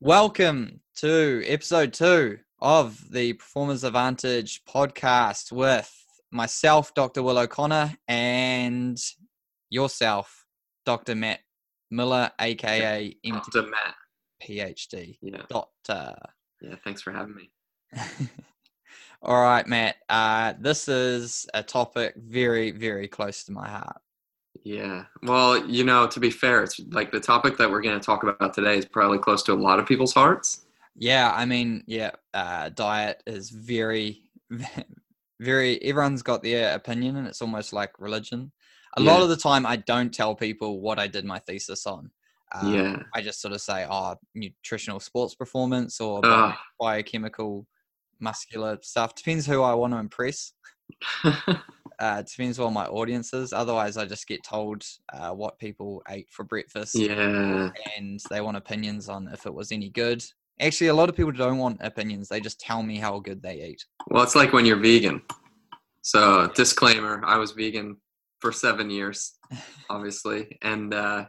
Welcome to episode two of the Performance Advantage podcast with myself, Dr. Will O'Connor, and yourself, Dr. Matt Miller, aka Dr. Matt. MPhD. Yeah. Doctor. Yeah. Thanks for having me. All right, Matt. Uh, this is a topic very, very close to my heart. Yeah. Well, you know, to be fair, it's like the topic that we're going to talk about today is probably close to a lot of people's hearts. Yeah, I mean, yeah, uh, diet is very, very. Everyone's got their opinion, and it's almost like religion. A lot of the time, I don't tell people what I did my thesis on. Um, Yeah. I just sort of say, "Oh, nutritional sports performance or bio- biochemical, muscular stuff." Depends who I want to impress. Uh, depends on my audiences. Otherwise, I just get told uh, what people ate for breakfast yeah. and they want opinions on if it was any good. Actually, a lot of people don't want opinions. They just tell me how good they eat. Well, it's like when you're vegan. So, disclaimer I was vegan for seven years, obviously. And, uh,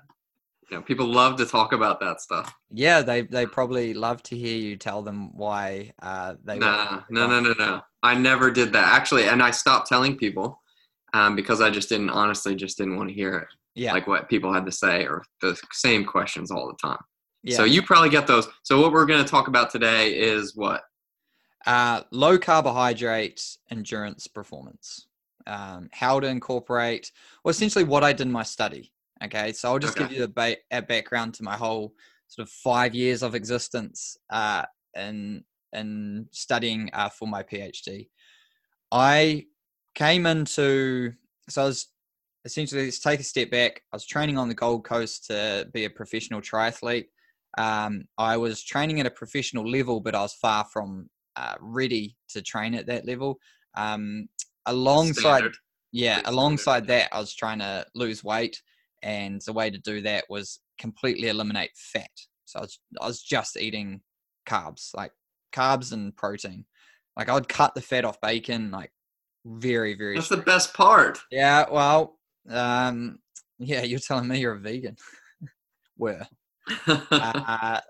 you know, people love to talk about that stuff. Yeah, they they probably love to hear you tell them why uh, they. Nah, no, no, no, no. I never did that actually, and I stopped telling people um, because I just didn't honestly just didn't want to hear it, Yeah, like what people had to say or the same questions all the time. yeah. So you probably get those. So what we're going to talk about today is what? uh, low carbohydrate endurance performance. Um, how to incorporate, well, essentially what I did in my study. Okay, so I'll just give you a, ba- a background to my whole sort of five years of existence uh, in in studying uh, for my PhD. I came into so I was essentially let's take a step back. I was training on the Gold Coast to be a professional triathlete. Um, I was training at a professional level, but I was far from uh, ready to train at that level. Um, alongside, Standard. yeah, standard. alongside that, I was trying to lose weight, and the way to do that was completely eliminate fat. So I was, I was just eating carbs, like carbs and protein. Like I'd cut the fat off bacon, like very, very. That's the best part. Yeah, well, um, yeah, you're telling me you're a vegan. Were uh,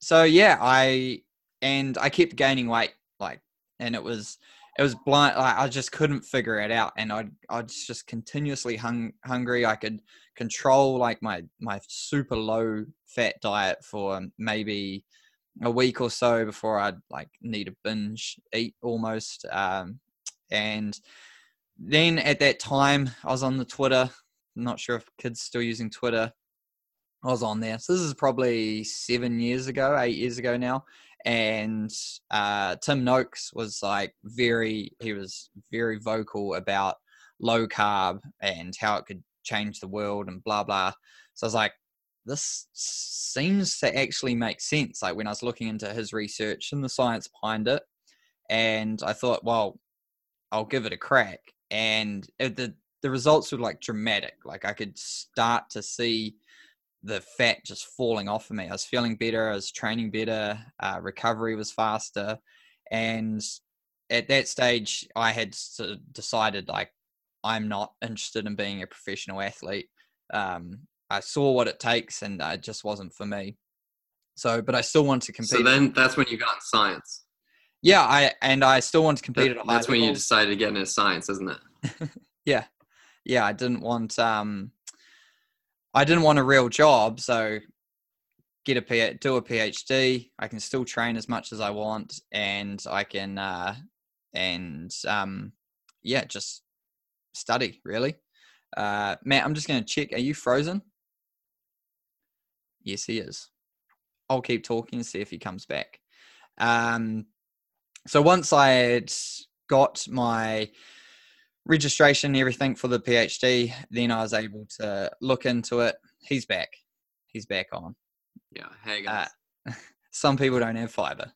so yeah, I and I kept gaining weight, like, and it was it was blind. Like, I just couldn't figure it out, and I I was just continuously hung, hungry. I could control like my my super low fat diet for maybe a week or so before I'd like need a binge eat almost. Um, and then at that time, I was on the Twitter. I'm not sure if kids still using Twitter. I was on there. So this is probably seven years ago, eight years ago now. And uh, Tim Noakes was like very, he was very vocal about low carb and how it could change the world and blah, blah. So I was like, this seems to actually make sense. Like when I was looking into his research and the science behind it. And I thought, well, I'll give it a crack. And the, the results were like dramatic. Like I could start to see the fat just falling off of me. I was feeling better. I was training better. Uh, recovery was faster, and at that stage, I had decided like I'm not interested in being a professional athlete. Um, I saw what it takes, and uh, it just wasn't for me. So, but I still want to compete. so then that's when you got science. yeah, I and I still want to compete That- at a high that's when you decided to get into science, isn't it? yeah yeah i didn't want um i didn't want a real job so get a P- do a phd i can still train as much as i want and i can uh and um yeah just study really uh matt i'm just going to check are you frozen yes he is i'll keep talking and see if he comes back um so once i had got my registration and everything for the PhD, then I was able to look into it. He's back. He's back on. Yeah. Hey Uh, some people don't have fiber.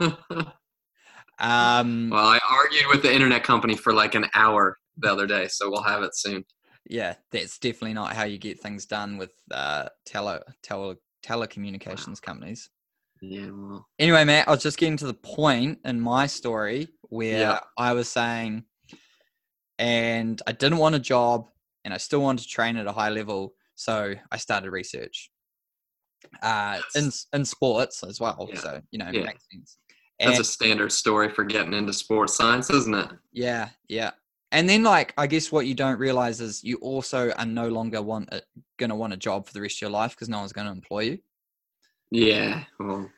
Um, well, I argued with the internet company for like an hour the other day, so we'll have it soon. yeah, that's definitely not how you get things done with uh, tele, tele telecommunications companies. Yeah. Well. Anyway, Matt, I was just getting to the point in my story where Yeah. I was saying, and I didn't want a job, and I still wanted to train at a high level, so I started research. uh, in in sports as well. Yeah. So you know, Yeah. makes sense. That's a standard story for getting into sports science, isn't it? Yeah, yeah. And then, like, I guess what you don't realize is you also are no longer want a, gonna want a job for the rest of your life because no one's gonna employ you. Yeah. Well,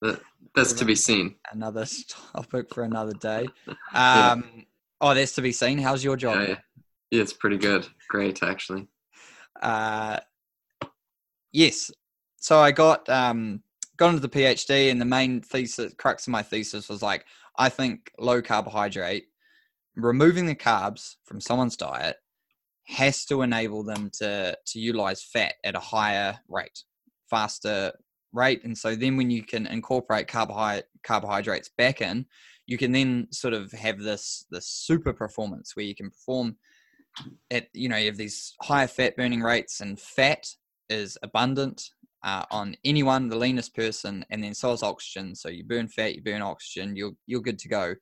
that, that's to be seen. Another topic for another day. Yeah. Um, Oh, that's to be seen. How's your job? Yeah, yeah. Yeah, it's pretty good. Great, actually. Uh, yes. So I got um, got into the PhD, and the main thesis, crux of my thesis was like, I think low carbohydrate, removing the carbs from someone's diet, has to enable them to to utilize fat at a higher rate, faster rate, and so then when you can incorporate carbohydrate carbohydrates back in, you can then sort of have this this super performance where you can perform at you know you have these higher fat burning rates and fat is abundant uh, on anyone the leanest person and then so is oxygen. So you burn fat you burn oxygen you're you're good to go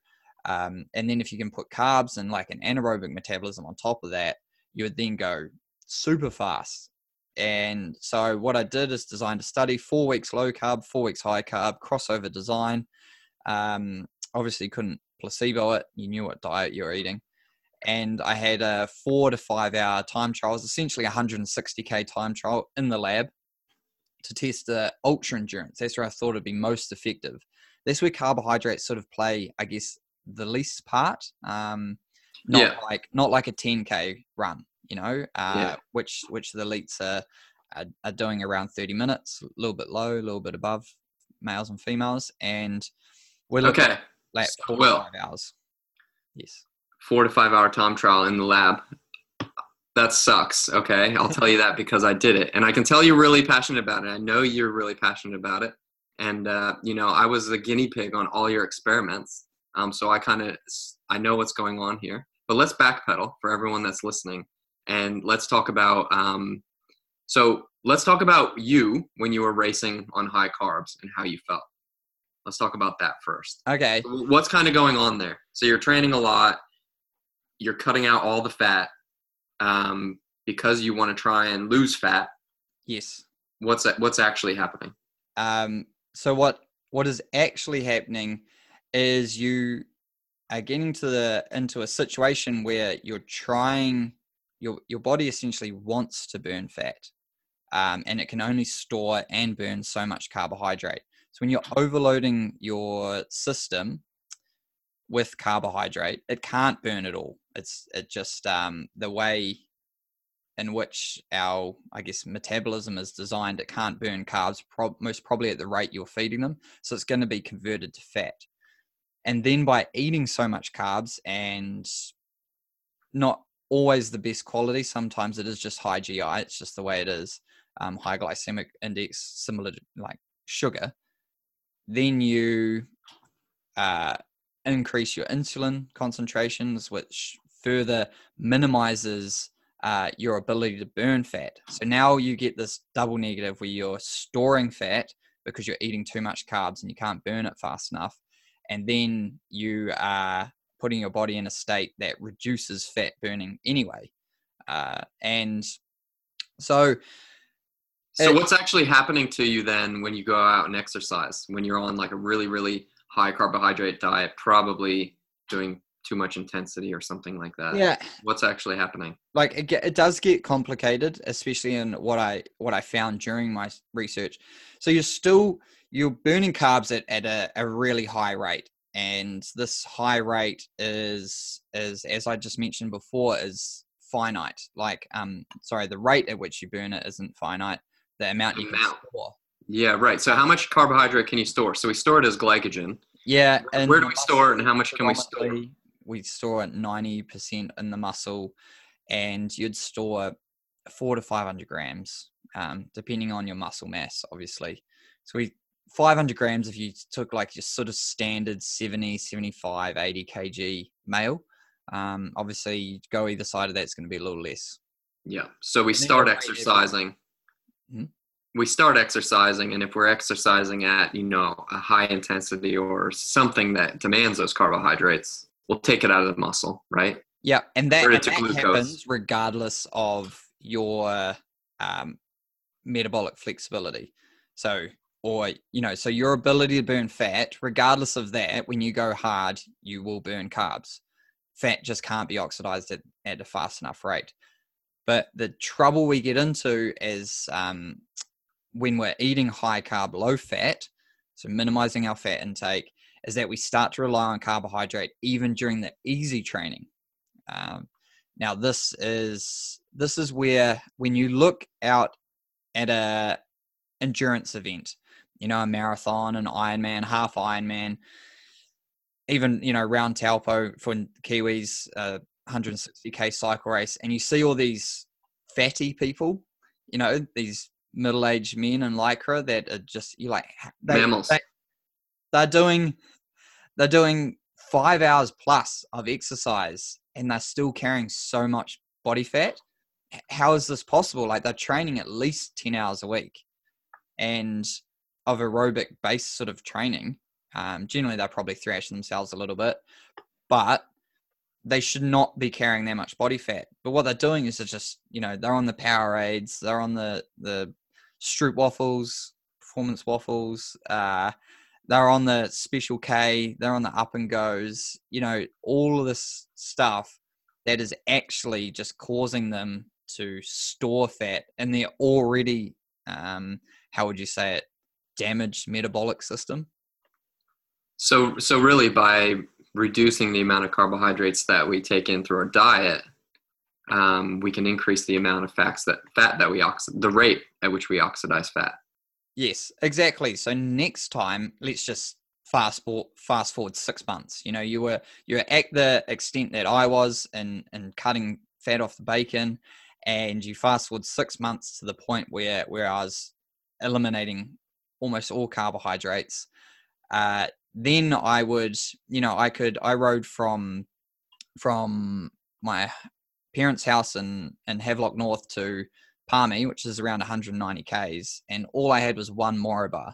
um, and then if you can put carbs and like an anaerobic metabolism on top of that you would then go super fast and so what i did is designed a study four weeks low carb four weeks high carb crossover design um, obviously couldn't placebo it you knew what diet you were eating and I had a four to five hour time trial. Was essentially a 160k time trial in the lab to test the ultra endurance. That's where I thought it'd be most effective. That's where carbohydrates sort of play, I guess, the least part. Um, not Yeah. like not like a 10k run, you know, uh, Yeah. which which the elites are, are are doing around 30 minutes, a little bit low, a little bit above males and females, and we're looking Okay. at like so four to five hours. Yes. Four to five hour time trial in the lab. That sucks. Okay. I'll tell you that because I did it. And I can tell you're really passionate about it. I know you're really passionate about it. And, uh, you know, I was a guinea pig on all your experiments. Um, so I kind of, I know what's going on here. But let's backpedal for everyone that's listening. And let's talk about, um, so let's talk about you when you were racing on high carbs and how you felt. Let's talk about that first. Okay. what's kind of going on there so you're training a lot you're cutting out all the fat um, because you want to try and lose fat Yes. what's what's actually happening Um, so what what is actually happening is you are getting to the into a situation where you're trying your your body essentially wants to burn fat, um, and it can only store and burn so much carbohydrate. So when you're overloading your system with carbohydrate, it can't burn it all. It's it just um, the way in which our I guess metabolism is designed. It can't burn carbs most probably at the rate you're feeding them, so it's going to be converted to fat. And then by eating so much carbs and not always the best quality, sometimes it is just high GI. It's just the way it is. Um, high glycemic index, similar to like sugar. Then you uh, increase your insulin concentrations, which further minimizes uh, your ability to burn fat. So now you get this double negative where you're storing fat because you're eating too much carbs and you can't burn it fast enough. And then you are putting your body in a state that reduces fat burning anyway. Uh, and so, so It- what's actually happening to you then when you go out and exercise? When you're on like a really really high carbohydrate diet probably doing too much intensity or something like that. Yeah, what's actually happening? Like it, it does get complicated especially in what i what i found during my research. So you're still you're burning carbs at, at a, a really high rate and this high rate is is as i just mentioned before is finite. Like um sorry the rate at which you burn it isn't finite the amount you can Amount. store. Yeah right. So how much carbohydrate can you store? So we store it as glycogen. Yeah Where- and where do we store it and how much can we store? we store it 90% in the muscle and you'd store four to 500 grams um, depending on your muscle mass obviously. So we 500 grams if you took like your sort of standard 70 75 80 kg male um, obviously you go either side of that it's going to be a little less Yeah. So we start your weight every- exercising. Mhm. We start exercising, and if we're exercising at you know a high intensity or something that demands those carbohydrates, we'll take it out of the muscle, right? Yeah, and that, and that happens regardless of your um, metabolic flexibility. So, or, you know, so your ability to burn fat, regardless of that, when you go hard, you will burn carbs. Fat just can't be oxidized at, at a fast enough rate. But the trouble we get into is um, when we're eating high carb, low fat, so minimizing our fat intake, is that we start to rely on carbohydrate even during the easy training. Um, now, this is this is where when you look out at a endurance event, you know, a marathon, an Ironman, half Ironman, even you know round Taupo for Kiwis, uh, 160k cycle race, and you see all these fatty people, you know, these middle-aged men in lycra that are just you like they, mammals. They, they're doing they're doing five hours plus of exercise and they're still carrying so much body fat. How is this possible? Like they're training at least 10 hours a week and of aerobic based sort of training. Um, generally, they're probably thrashing themselves a little bit, but they should not be carrying that much body fat. But what they're doing is they're just, you know, they're on the Powerades, they're on the the Stroop waffles, performance waffles, uh, they're on the special K, they're on the up and goes, you know, all of this stuff that is actually just causing them to store fat and they're already um, how would you say it damaged metabolic system so so really by reducing the amount of carbohydrates that we take in through our diet um, we can increase the amount of fats that fat that we oxidize the rate at which we oxidize fat Yes, exactly. So next time, let's just fast forward, fast forward six months. You know, you were you were at the extent that I was in in cutting fat off the bacon, and you fast forward six months to the point where where I was eliminating almost all carbohydrates. Uh, then I would, you know, I could I rode from from my parents' house in in Havelock North to Palmy, which is around 190 Ks, and all I had was one Moro bar.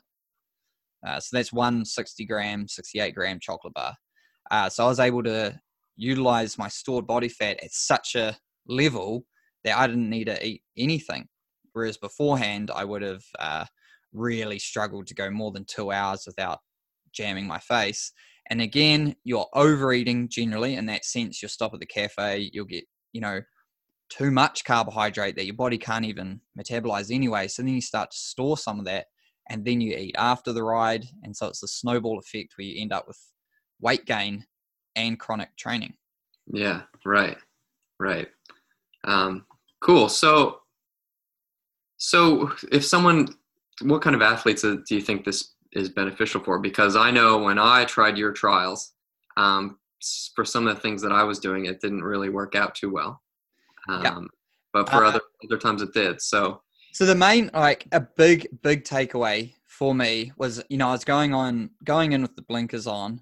Uh, so that's one 60 gram, 68 gram chocolate bar. Uh, so I was able to utilize my stored body fat at such a level that I didn't need to eat anything. Whereas beforehand, I would have uh, really struggled to go more than two hours without jamming my face. And again, you're overeating generally in that sense. You'll stop at the cafe, you'll get, you know, too much carbohydrate that your body can't even metabolize anyway. So then you start to store some of that and then you eat after the ride. And so it's the snowball effect where you end up with weight gain and chronic training. Yeah, right. Right. Um, cool. So, so if someone, what kind of athletes do you think this is beneficial for? Because I know when I tried your trials, um, for some of the things that I was doing, it didn't really work out too well. Um, yeah. But for uh, other other times it did. So so the main like a big big takeaway for me was you know I was going on going in with the blinkers on,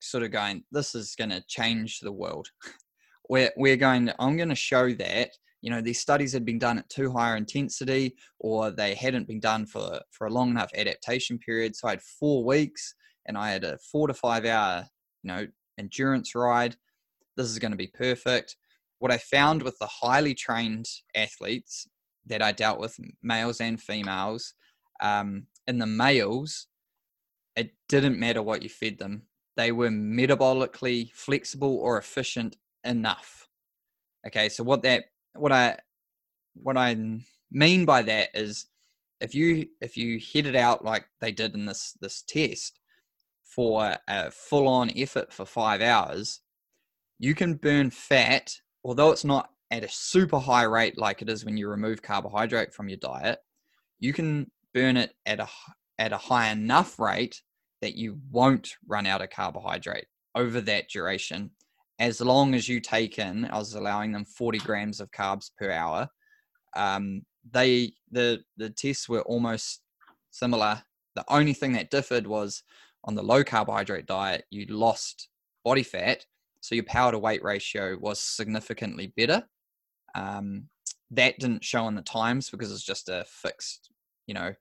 sort of going this is going to change the world. we're we're going to, I'm going to show that you know these studies had been done at too higher intensity or they hadn't been done for for a long enough adaptation period. So I had four weeks and I had a four to five hour you know endurance ride. This is going to be perfect what I found with the highly trained athletes that I dealt with, males and females, um, in the males, it didn't matter what you fed them. They were metabolically flexible or efficient enough. Okay, so what that what I what I mean by that is if you if you hit it out like they did in this this test for a full on effort for five hours, you can burn fat although it's not at a super high rate like it is when you remove carbohydrate from your diet, you can burn it at a at a high enough rate that you won't run out of carbohydrate over that duration as long as you take in i was allowing them 40 grams of carbs per hour um, they the the tests were almost similar the only thing that differed was on the low carbohydrate diet you lost body fat so your power to weight ratio was significantly better. Um, that didn't show in the times because it's just a fixed, you know,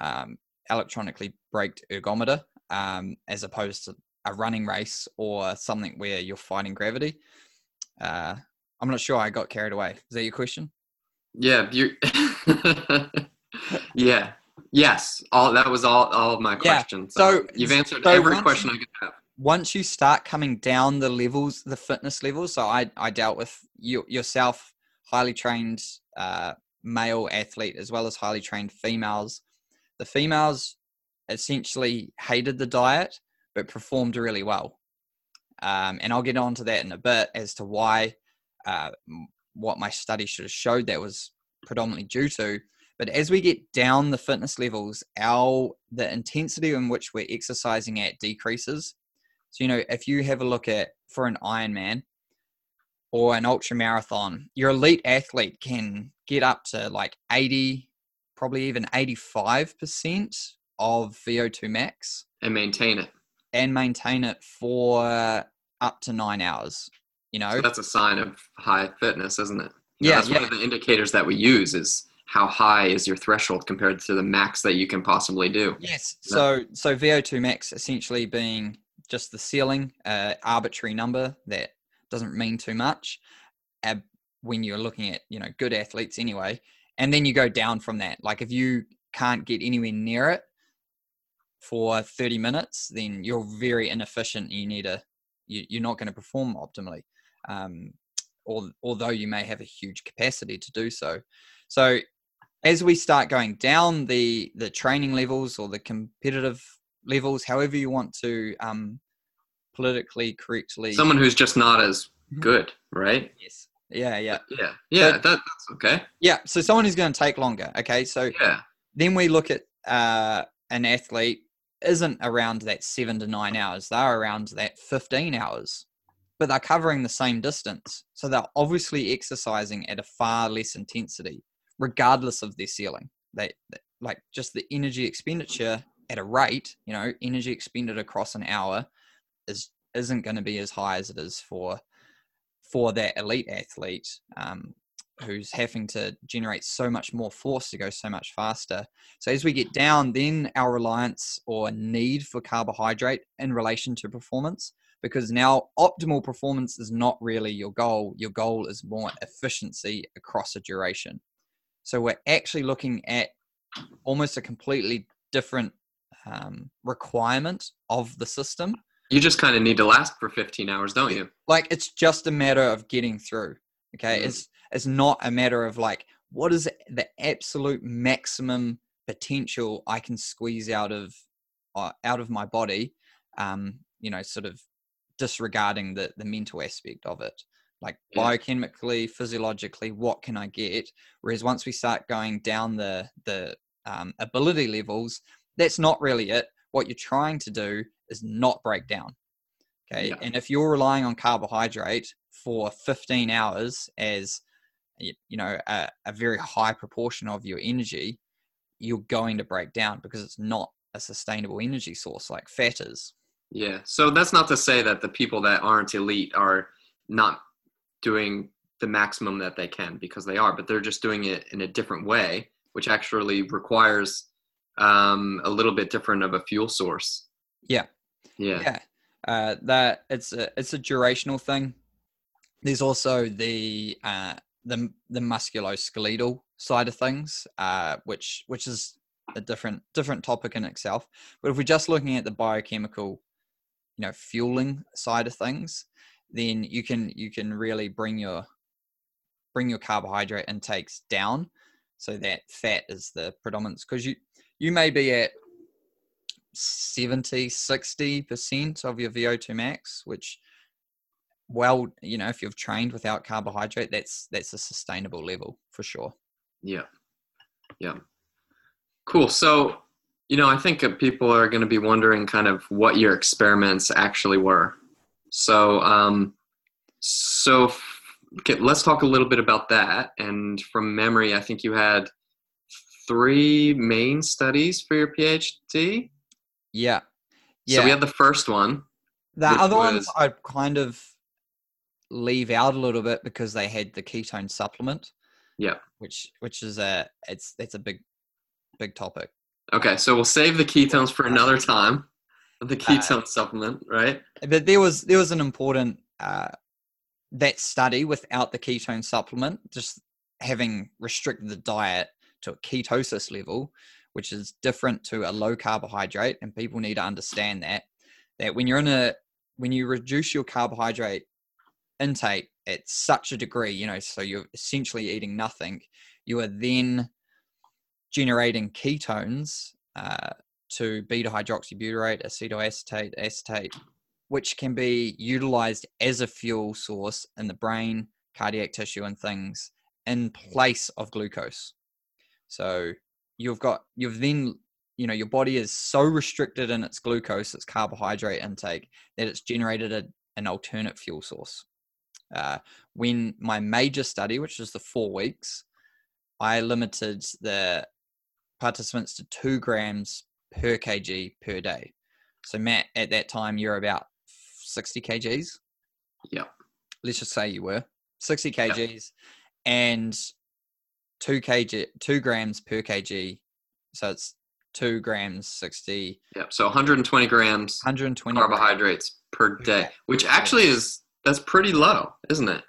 um, electronically braked ergometer um, as opposed to a running race or something where you're fighting gravity. Uh, I'm not sure I got carried away. Is that your question? Yeah, you yeah. Yes. All that was all all of my Yeah, questions. so- Uh, you've answered so every question you- I could have. once you start coming down the levels, the fitness levels, so I, I dealt with you, yourself, highly trained uh, male athlete, as well as highly trained females. The females essentially hated the diet, but performed really well. Um, and I'll get on to that in a bit as to why, uh, what my study should have showed that was predominantly due to. But as we get down the fitness levels, our the intensity in which we're exercising at decreases. So, you know, if you have a look at for an Ironman or an ultra marathon, your elite athlete can get up to like 80, probably even 85% of VO2 max And maintain it. And maintain it for up to nine hours. You know, So that's a sign of high fitness, isn't it? You know, Yeah, that's one of the indicators that we use is how high is your threshold compared to the max that you can possibly do. Yes. So so VO2 max essentially being just the ceiling, uh, arbitrary number that doesn't mean too much uh, when you're looking at you know good athletes anyway, and then you go down from that. Like if you can't get anywhere near it for 30 minutes, then you're very inefficient. You need a you, you're not going to perform optimally. Um, al- although you may have a huge capacity to do so. So as we start going down the the training levels or the competitive levels, however you want to um, politically correctly. Someone who's just not as Mhm. good, right? yes. Yeah, yeah, Yeah. Yeah, But- that, that's okay. yeah. So someone who's going to take longer. Okay, so Yeah. then we look at uh, an athlete isn't around that seven to nine hours. They're around that fifteen hours, but they're covering the same distance. So they're obviously exercising at a far less intensity, regardless of their ceiling. They they- like just the energy expenditure at a rate. You know, energy expended across an hour is isn't going to be as high as it is for for that elite athlete um, who's having to generate so much more force to go so much faster. So as we get down, then our reliance or need for carbohydrate in relation to performance, because now optimal performance is not really your goal. Your goal is more efficiency across a duration. So we're actually looking at almost a completely different um, requirement of the system. You just kind of need to last for 15 hours, don't you? Like it's just a matter of getting through. Okay, Mhm. it's it's not a matter of like what is the absolute maximum potential I can squeeze out of uh, out of my body. Um, you know, sort of disregarding the the mental aspect of it. Like Yeah. biochemically, physiologically, what can I get? Whereas once we start going down the the um, ability levels, that's not really it. What you're trying to do is not break down. Okay. Yeah. And if you're relying on carbohydrate for 15 hours as you know a, a very high proportion of your energy, you're going to break down because it's not a sustainable energy source like fat is. Yeah. So that's not to say that the people that aren't elite are not doing the maximum that they can because they are, but they're just doing it in a different way, which actually requires um, a little bit different of a fuel source. Yeah. Yeah. yeah uh, that it's a it's a durational thing there's also the uh the the musculoskeletal side of things uh which which is a different different topic in itself. But if we're just looking at the biochemical you know fueling side of things then you can you can really bring your bring your carbohydrate intakes down so that fat is the predominance. Because you you may be at 70 60% of your VO2 max which well you know if you've trained without carbohydrate that's that's a sustainable level for sure Yeah. Yeah. Cool. So, you know, I think people are going to be wondering kind of what your experiments actually were. So, um, so f- okay, let's talk a little bit about that. And from memory, I think you had three main studies for your PhD. yeah yeah So we had the first one. the other ones was- i kind of leave out a little bit because they had the ketone supplement Yeah. which which is a it's it's a big big topic Okay, so we'll save the ketones for another time. The ketone supplement, right? but there was there was an important uh, that study without the ketone supplement, just having restricted the diet to a ketosis level, which is different to a low carbohydrate. And people need to understand that that when you're in a when you reduce your carbohydrate intake at such a degree, you know, so you're essentially eating nothing, you are then generating ketones uh, to beta hydroxybutyrate, acetoacetate, acetate, which can be utilized as a fuel source in the brain, cardiac tissue, and things in place of glucose. So you've got, you've then, you know, your body is so restricted in its glucose, its carbohydrate intake, that it's generated a, an alternate fuel source. Uh, when my major study, which was the four weeks, I limited the participants to two grams per kg per day. So Matt, at that time, you're about 60 kgs. Yep. Let's just say you were 60 kgs yep. and two kg, two grams per kg. So it's two grams 60. Yep. So 120 grams 120 carbohydrates grams. per day, which actually is that's pretty low, isn't it?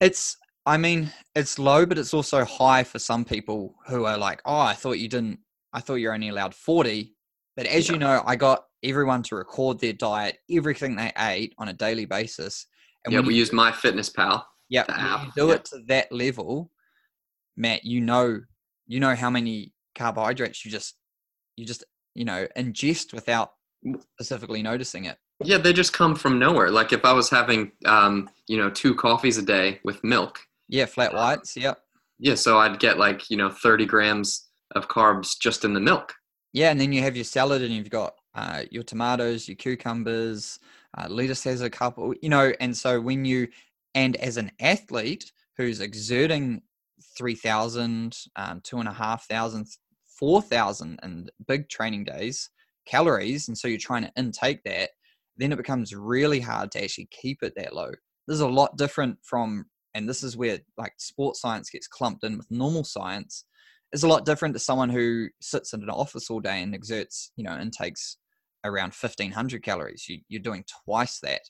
It's I mean, it's low, but it's also high for some people who are like, "Oh, I thought you didn't. I thought you're only allowed 40." But as yeah. you know, I got everyone to record their diet, everything they ate on a daily basis. And yeah, we use MyFitnessPal. Yeah, you do yep. it to that level, Matt. You know, you know how many carbohydrates you just, you just, you know, ingest without specifically noticing it. Yeah, they just come from nowhere. Like if I was having, um, you know, two coffees a day with milk. Yeah, flat uh, whites. Yep. Yeah, so I'd get like you know thirty grams of carbs just in the milk. Yeah, and then you have your salad, and you've got uh, your tomatoes, your cucumbers. Uh, lettuce has a couple, you know, and so when you and as an athlete who's exerting 3,000, um, 2,500, 4,000 and big training days calories, and so you're trying to intake that, then it becomes really hard to actually keep it that low. This is a lot different from, and this is where like sports science gets clumped in with normal science. Is a lot different to someone who sits in an office all day and exerts, you know, intakes around 1500 calories. You, you're doing twice that.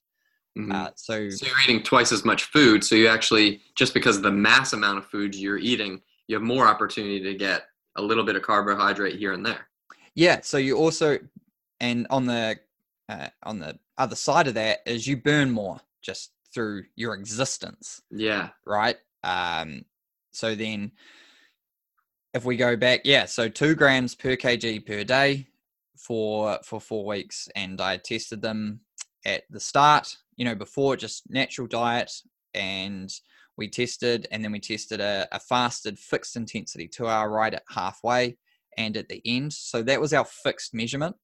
Mm-hmm. Uh, so, so you're eating twice as much food. So you actually, just because of the mass amount of food you're eating, you have more opportunity to get a little bit of carbohydrate here and there. Yeah. So you also, and on the uh, on the other side of that is you burn more just through your existence. Yeah. Right. Um. So then, if we go back, yeah. So two grams per kg per day for for four weeks, and I tested them at the start. You know, before just natural diet, and we tested, and then we tested a, a fasted fixed intensity two hour ride at halfway and at the end. So that was our fixed measurement.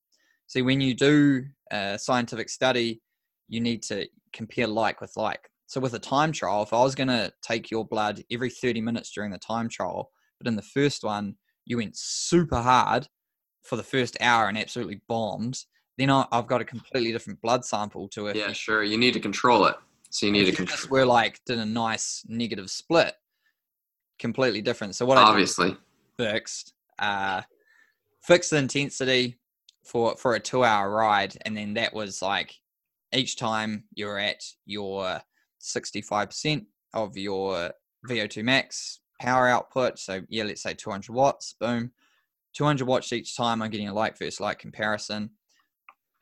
See, when you do a scientific study, you need to compare like with like. So with a time trial, if I was going to take your blood every 30 minutes during the time trial, but in the first one, you went super hard for the first hour and absolutely bombed, then I've got a completely different blood sample to it. Yeah, sure. You need to control it. So you need to control. We're like did a nice negative split, completely different. So what obviously I fixed, uh, fixed the intensity, for for a two hour ride, and then that was like each time you're at your 65% of your VO2 max power output. So yeah, let's say 200 watts. Boom, 200 watts each time. I'm getting a light versus light comparison,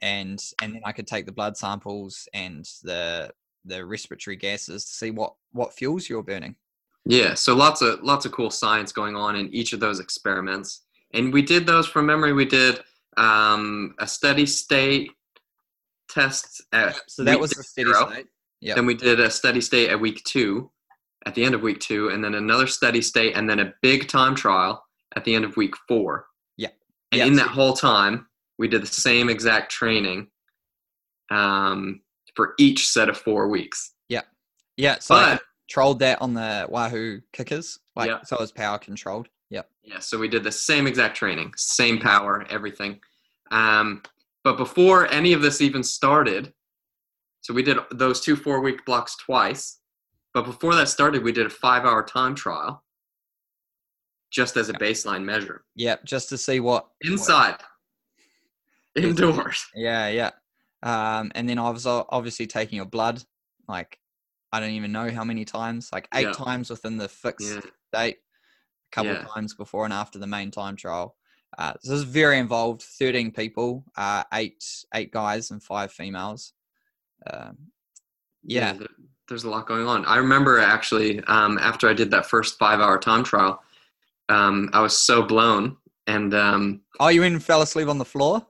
and and then I could take the blood samples and the the respiratory gases to see what what fuels you're burning. Yeah, so lots of lots of cool science going on in each of those experiments, and we did those from memory. We did um, a steady state test at so that was the steady zero. state. Yeah then we did a steady state at week two at the end of week two and then another steady state and then a big time trial at the end of week four. Yeah and in that whole time we did the same exact training um, for each set of four weeks. Yeah yeah so but, I controlled that on the Wahoo KICKRs like yeah. so it was power controlled Yep. Yeah. So we did the same exact training, same power, everything. Um, but before any of this even started, so we did those two four week blocks twice. But before that started, we did a five hour time trial just as a baseline measure. Yep. Just to see what inside, what, indoors. Yeah. Yeah. Um, and then I was obviously taking your blood, like I don't even know how many times, like eight yeah. times within the fixed yeah. date a couple Yeah. of times before and after the main time trial. Uh, so it was very involved. Thirteen people, uh, eight eight guys and five females. Um, yeah, there- there's a lot going on. I remember actually um, after I did that first five hour time trial, um, I was so blown. And um, Oh, you and fell asleep on the floor?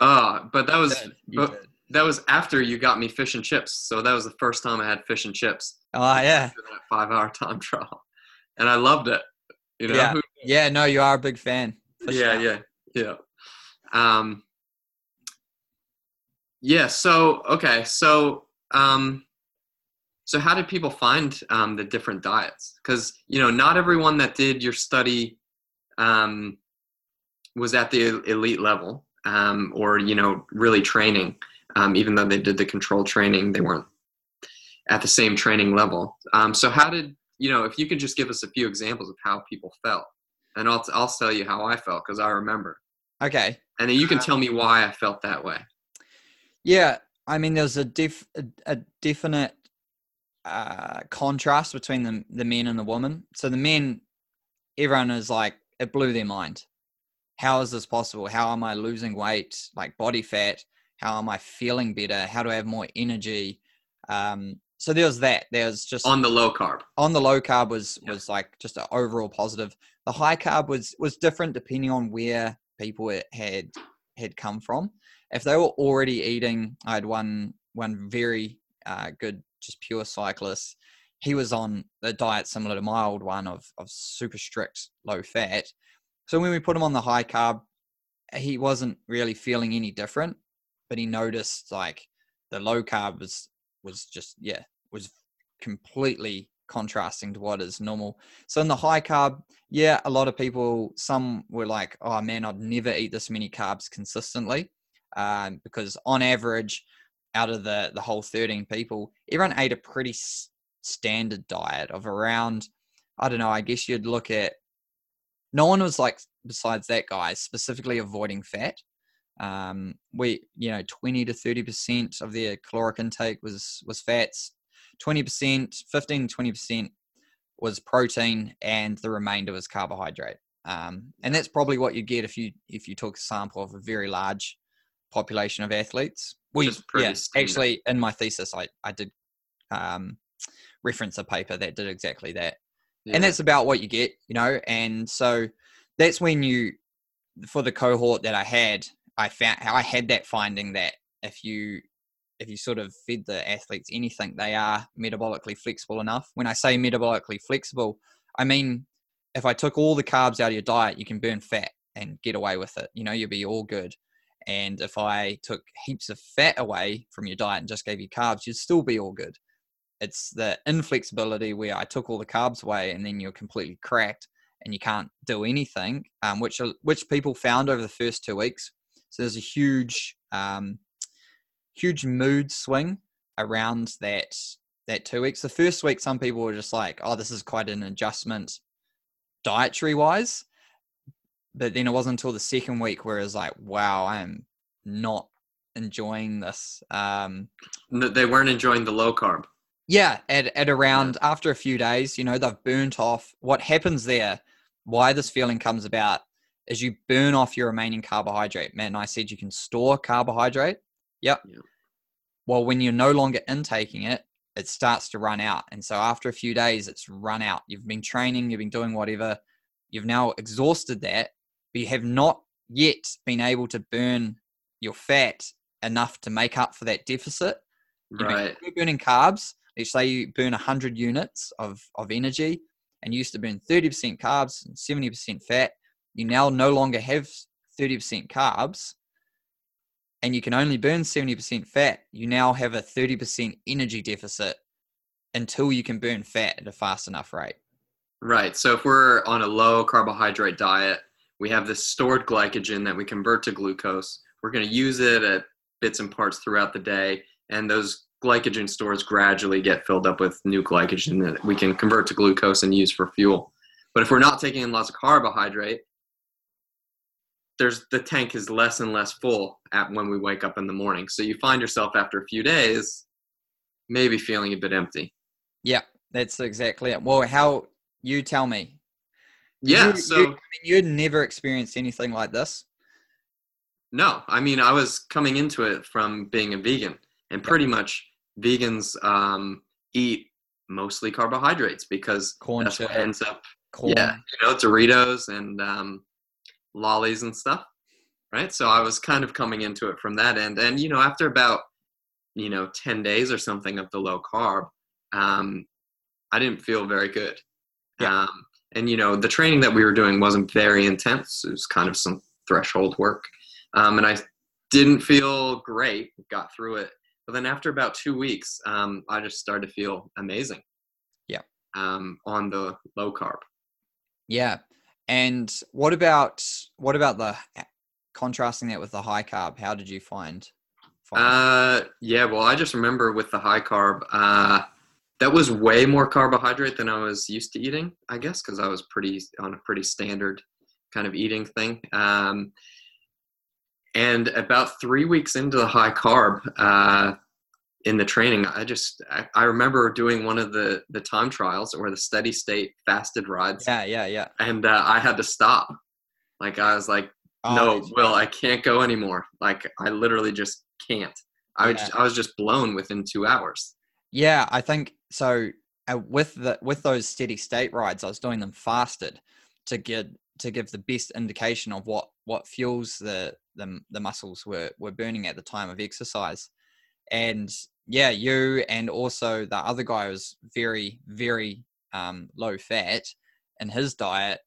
oh, but that was but- that was after you got me fish and chips. So that was the first time I had fish and chips Oh yeah, after that five hour time trial, and I loved it. You know, Yeah. Yeah. No, you are a big fan. yeah, sure. yeah, yeah. Um, yeah. So okay, so um, so how did people find um, the different diets? Because you know, not everyone that did your study um, was at the elite level, um, or you know, really training. Um, even though they did the control training, they weren't at the same training level. Um, so how did you know? If you could just give us a few examples of how people felt, and I'll I'll tell you how I felt because I remember, Okay. and then you can tell me why I felt that way. Yeah, I mean, there's a def a, a definite uh, contrast between the the men and the women. So the men, everyone is like, it blew their mind. How is this possible? How am I losing weight, like body fat? How am I feeling better? How do I have more energy? Um, so there was that. There's just On the low carb, on the low carb was Yeah. was like just an overall positive. The high carb was was different depending on where people had had come from. If they were already eating, I had one one very uh, good just pure cyclist. He was on a diet similar to my old one of of super strict low fat. So when we put him on the high carb, he wasn't really feeling any different, but he noticed like the low carb was was just yeah was completely contrasting to what is normal. So in the high carb, yeah, a lot of people, some were like, "Oh man, I'd never eat this many carbs consistently," um, because on average, out of the the whole thirteen people, everyone ate a pretty s- standard diet of around, I don't know, I guess you'd look at. No one was like, besides that guy, specifically avoiding fat. Um, we, you know, twenty to thirty percent of their caloric intake was was fats. 20%, 15 20% was protein and the remainder was carbohydrate. Um, and that's probably what you get if you if you took a sample of a very large population of athletes. We yeah, standard. actually in my thesis I, I did um, reference a paper that did exactly that. Yeah. And that's about what you get, you know, and so that's when you for the cohort that I had, I found I had that finding that if you if you sort of fed the athletes anything, they are metabolically flexible enough. When I say metabolically flexible, I mean if I took all the carbs out of your diet, you can burn fat and get away with it. You know, you'll be all good. And if I took heaps of fat away from your diet and just gave you carbs, you'd still be all good. It's the inflexibility where I took all the carbs away and then you're completely cracked and you can't do anything, um, which which people found over the first two weeks. So there's a huge um, huge mood swing around that that two weeks. The first week, some people were just like, "Oh, this is quite an adjustment, dietary wise," but then it wasn't until the second week where it was like, "Wow, I am not enjoying this." Um, No, they weren't enjoying the low carb. yeah, at at around after a few days, you know, they've burnt off. What happens there? Why this feeling comes about is you burn off your remaining carbohydrate. Man, I said you can store carbohydrate. Yep. Yeah. Well, when you're no longer intaking it, it starts to run out. And so after a few days, it's run out. You've been training, you've been doing whatever. You've now exhausted that, but you have not yet been able to burn your fat enough to make up for that deficit. You've been Right. you're burning carbs. Let's say you burn 100 units of, of energy and you used to burn 30% carbs and 70% fat. You now no longer have 30% carbs and you can only burn 70% fat. You now have a 30% energy deficit until you can burn fat at a fast enough rate. Right. So if we're on a low carbohydrate diet, we have this stored glycogen that we convert to glucose. We're going to use it at bits and parts throughout the day, and those glycogen stores gradually get filled up with new glycogen that we can convert to glucose and use for fuel. But if we're not taking in lots of carbohydrate, there's the tank is less and less full at when we wake up in the morning. So you find yourself after a few days maybe feeling a bit empty. Yeah, that's exactly it. Well, how you tell me. Yeah. You, so you, I mean, you'd never experienced anything like this. no, I mean, I was coming into it from being a vegan, and pretty much vegans um, eat mostly carbohydrates because Corn that's what ends up corn. Yeah, you know, Doritos and um, lollies and stuff, right? So I was kind of coming into it from that end, and you know, after about you know ten days or something of the low carb, um, I didn't feel very good. Yeah. Um, and you know, the training that we were doing wasn't very intense. It was kind of some threshold work, um, and I didn't feel great. Got through it, but then after about two weeks, um, I just started to feel amazing. Yeah. Um, on the low carb. Yeah. And what about what about the contrasting that with the high carb? How did you find? find? Uh, yeah. Well, I just remember with the high carb, uh, that was way more carbohydrate than I was used to eating. I guess because I was pretty on a pretty standard kind of eating thing. Um, and about three weeks into the high carb, uh, in the training, I just I, I remember doing one of the the time trials or the steady state fasted rides, yeah, yeah, yeah. and uh, I had to stop. Like I was like, Oh, no, Will. I can't go anymore. Like I literally just can't. I was just, I was just blown within two hours. Yeah, I think so. Uh, with the with those steady state rides, I was doing them fasted to get to give the best indication of what what fuels the the, the muscles were were burning at the time of exercise. And yeah, you and also the other guy was very very um, low fat in his diet,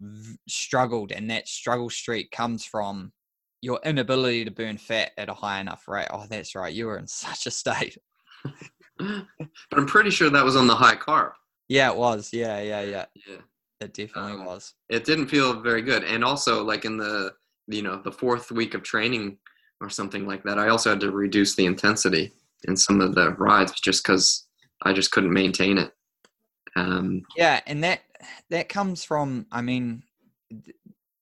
v- struggled, and that struggle streak comes from your inability to burn fat at a high enough rate. Oh, that's right. You were in such a state. but I'm pretty sure that was on the high carb. Yeah, it was. Yeah, yeah, yeah. Yeah. It definitely Um, was. It didn't feel very good. And also like in the you know, the fourth week of training or something like that, I also had to reduce the intensity in some of the rides just because I just couldn't maintain it. Um, Yeah, and that that comes from. I mean, th-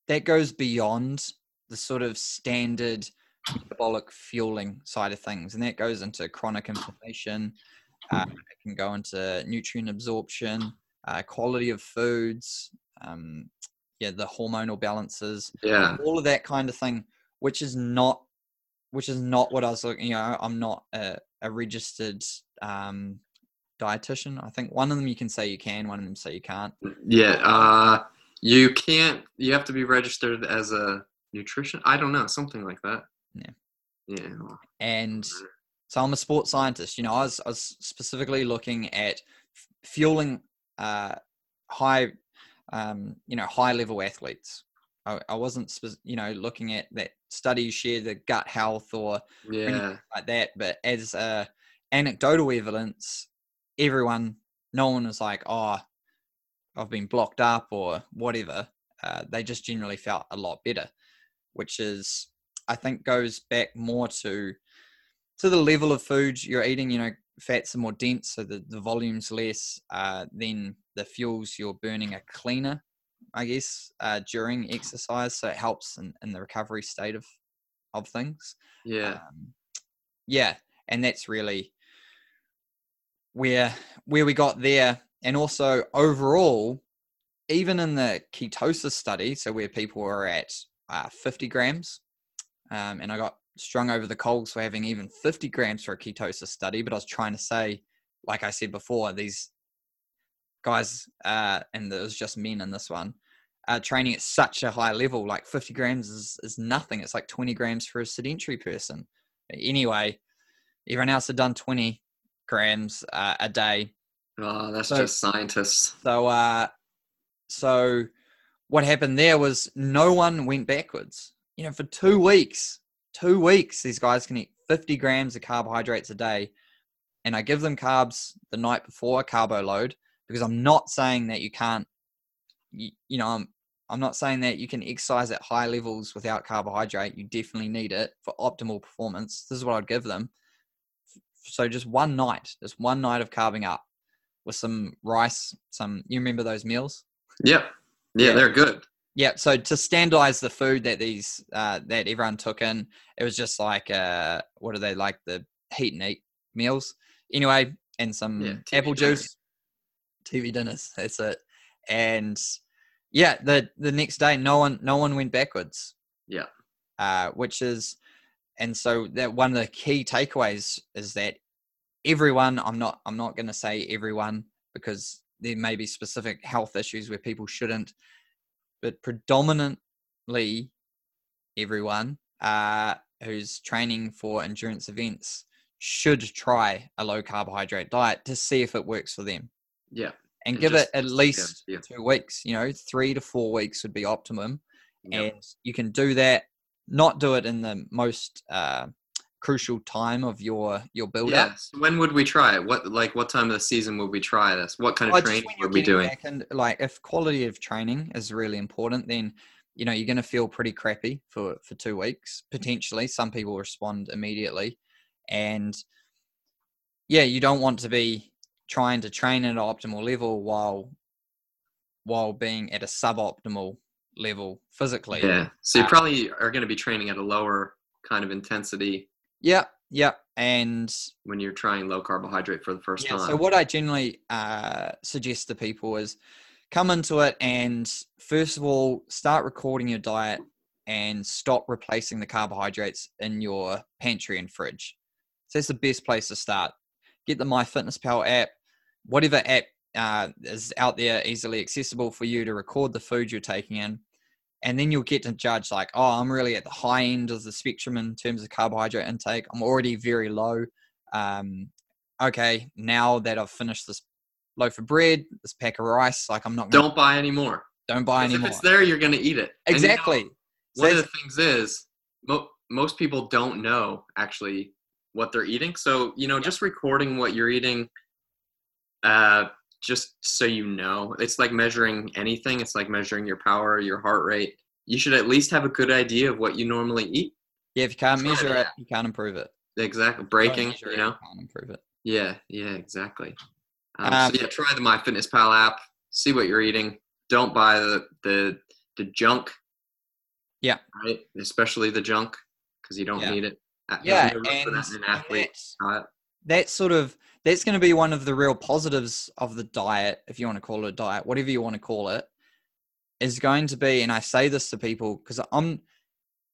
that goes beyond the sort of standard metabolic fueling side of things, and that goes into chronic inflammation. Uh, it can go into nutrient absorption, uh, quality of foods, um, yeah, the hormonal balances. yeah. all of that kind of thing, which is not, which is not what I was looking. You know, I'm not a, a registered um, dietitian. I think one of them you can say you can, one of them say you can't. Yeah, uh, you can't. You have to be registered as a nutrition. I don't know, something like that. Yeah. Yeah. And so I'm a sports scientist. You know, I was, I was specifically looking at f- fueling uh, high, um, you know, high level athletes. I, I wasn't, spe- you know, looking at that studies share the gut health or Yeah. like that. But as uh, anecdotal evidence, everyone, no one was like, "Oh, I've been blocked up" or whatever. Uh, they just generally felt a lot better, which is, I think, goes back more to to the level of food you're eating. You know, fats are more dense, so the the volume's less. Uh, then the fuels you're burning are cleaner, I guess, uh, during exercise. So it helps in, in the recovery state of of things Yeah. um, yeah and that's really where where we got there and also overall even in the ketosis study so where people were at uh, 50 grams um, and i got strung over the coals for having even 50 grams for a ketosis study but i was trying to say like i said before these guys uh, and there was just men in this one uh, training at such a high level like 50 grams is, is nothing. It's like 20 grams for a sedentary person. Anyway everyone else had done 20 grams uh, a day. Oh, that's So- just scientists. so uh so what happened there was no one went backwards. You know for two weeks two weeks these guys can eat 50 grams of carbohydrates a day and i give them carbs the night before carbo load because i'm not saying that you can't you, you know i'm i'm not saying that you can exercise at high levels without carbohydrate. You definitely need it for optimal performance. This is what i'd give them. So just one night just one night of carbing up with some rice some you remember those meals? Yep. Yeah, Yeah. they're good. yeah so to standardize the food that these uh that everyone took in it was just like uh what are they like the heat and eat meals? Anyway and some Yeah, apple juice tv dinners that's it and yeah, the the next day, no one no one went backwards. Yeah. Uh, which is, and so that one of the key takeaways is that everyone. I'm not. I'm not going to say everyone because there may be specific health issues where people shouldn't, but predominantly everyone uh, who's training for endurance events should try a low carbohydrate diet to see if it works for them. Yeah. And, And give just- it at just- yeah, least yeah. two weeks, you know, three to four weeks would be optimum. Yep. And you can do that, not do it in the most uh, crucial time of your your build up. Yes. When would we try it? What like what time of the season would we try this? What kind of Oh, training would we doing? in- like if quality of training is really important, then you know you're going to feel pretty crappy for for two weeks potentially. Some people respond immediately, and yeah, you don't want to be trying to train at an optimal level while while being at a suboptimal level physically. Yeah. So you Uh, probably are going to be training at a lower kind of intensity Yeah. Yeah. And when you're trying low carbohydrate for the first Yeah, time. so what I generally uh, suggest to people is come into it and first of all start recording your diet and stop replacing the carbohydrates in your pantry and fridge. So that's the best place to start. Get the MyFitnessPal app, whatever app uh, is out there easily accessible for you to record the food you're taking in. And then you'll get to judge like, oh, I'm really at the high end of the spectrum in terms of carbohydrate intake. I'm already very low. Um, okay, now that I've finished this loaf of bread, this pack of rice, like I'm not gonna, Don't buy anymore. don't buy 'Cause If it's there, you're going to eat it. And you know, exactly. So one of the things is mo- most people don't know actually what they're eating. So you know, just recording what you're eating, uh, just so you know, it's like measuring anything. It's like measuring your power, your heart rate. You should at least have a good idea of what you normally eat. yeah, if you can't try measure it, you can't improve it. Exactly, breaking. measure You it, know. can't improve it. Yeah, yeah, exactly. Um, Um, so yeah, try the MyFitnessPal app. See what you're eating. Don't buy the the the junk. Yeah. Right. Especially the junk because you don't Yeah. need it. Yeah, no room for and, an athlete. That's, that's sort of that's going to be one of the real positives of the diet, if you want to call it a diet, whatever you want to call it, is going to be. And I say this to people because I'm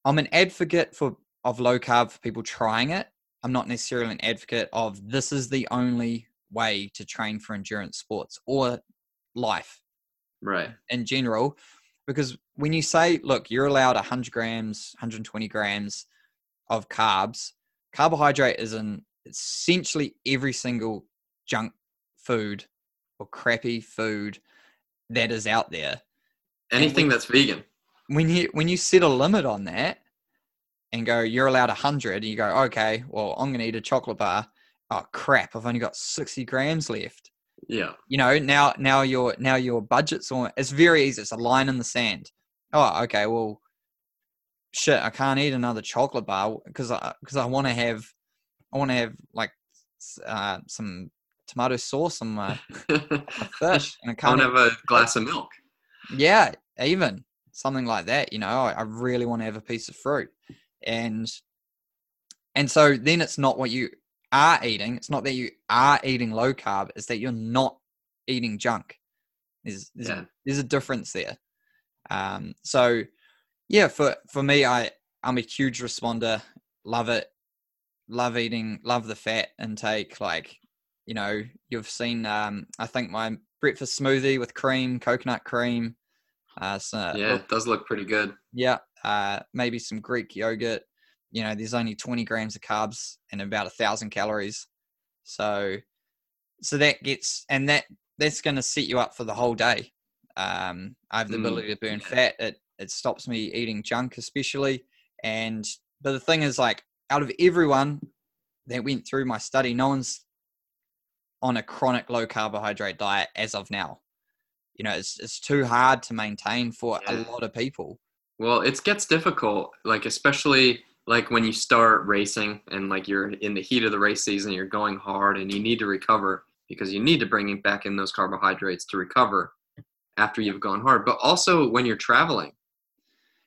I'm an advocate for of low carb for people trying it. I'm not necessarily an advocate of this is the only way to train for endurance sports or life Right. in general because when you say look you're allowed 100 grams 120 grams of carbs carbohydrate is in essentially every single junk food or crappy food that is out there Anything that's vegan. when you when you set a limit on that and go you're allowed 100 and you go okay well i'm going to eat a chocolate bar oh crap i've only got 60 grams left Yeah. you know now now your now your budget's on it's very easy it's a line in the sand oh okay well shit i can't eat another chocolate bar because i because i want to have i want to have like uh, some tomato sauce on my fish and i I can't to have a glass of milk. yeah even something like that you know i, I really want to have a piece of fruit and and so then it's not what you are eating it's not that you are eating low carb it's that you're not eating junk there's there's, Yeah. there's a difference there um so yeah for for me i i'm a huge responder love it love eating love the fat intake like you know you've seen um i think my breakfast smoothie with cream coconut cream uh so, Yeah, it does look pretty good. yeah uh maybe some greek yogurt you know there's only 20 grams of carbs and about a thousand calories so so that gets and that that's going to set you up for the whole day um i have the Mm, ability to burn yeah. fat it it stops me eating junk especially. And but the thing is like out of everyone that went through my study no one's on a chronic low carbohydrate diet as of now. You know it's it's too hard to maintain for a lot of people. Well, it gets difficult, like especially like when you start racing and like you're in the heat of the race season, you're going hard and you need to recover because you need to bring back in those carbohydrates to recover after you've gone hard. But also when you're traveling,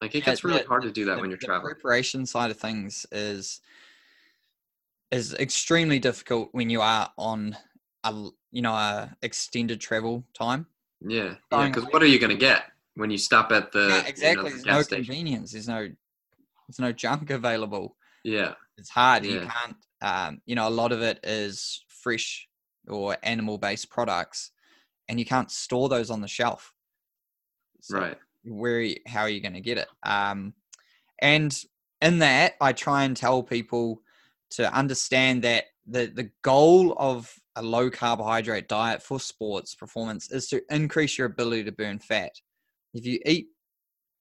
like it gets really the- hard to do that the- when you're traveling. preparation side of things is is extremely difficult when you are on a you know a extended travel time Yeah, yeah. Because what are you gonna get when you stop at the yeah, you know, exactly. the There's no station? convenience. There's no there's no junk available. Yeah, It's hard. You can't. Um, you know, a lot of it is fresh or animal based products, and you can't store those on the shelf. So right. Where? How are you going to get it? Um, and in that, I try and tell people to understand that the the goal of a low carbohydrate diet for sports performance is to increase your ability to burn fat. If you eat,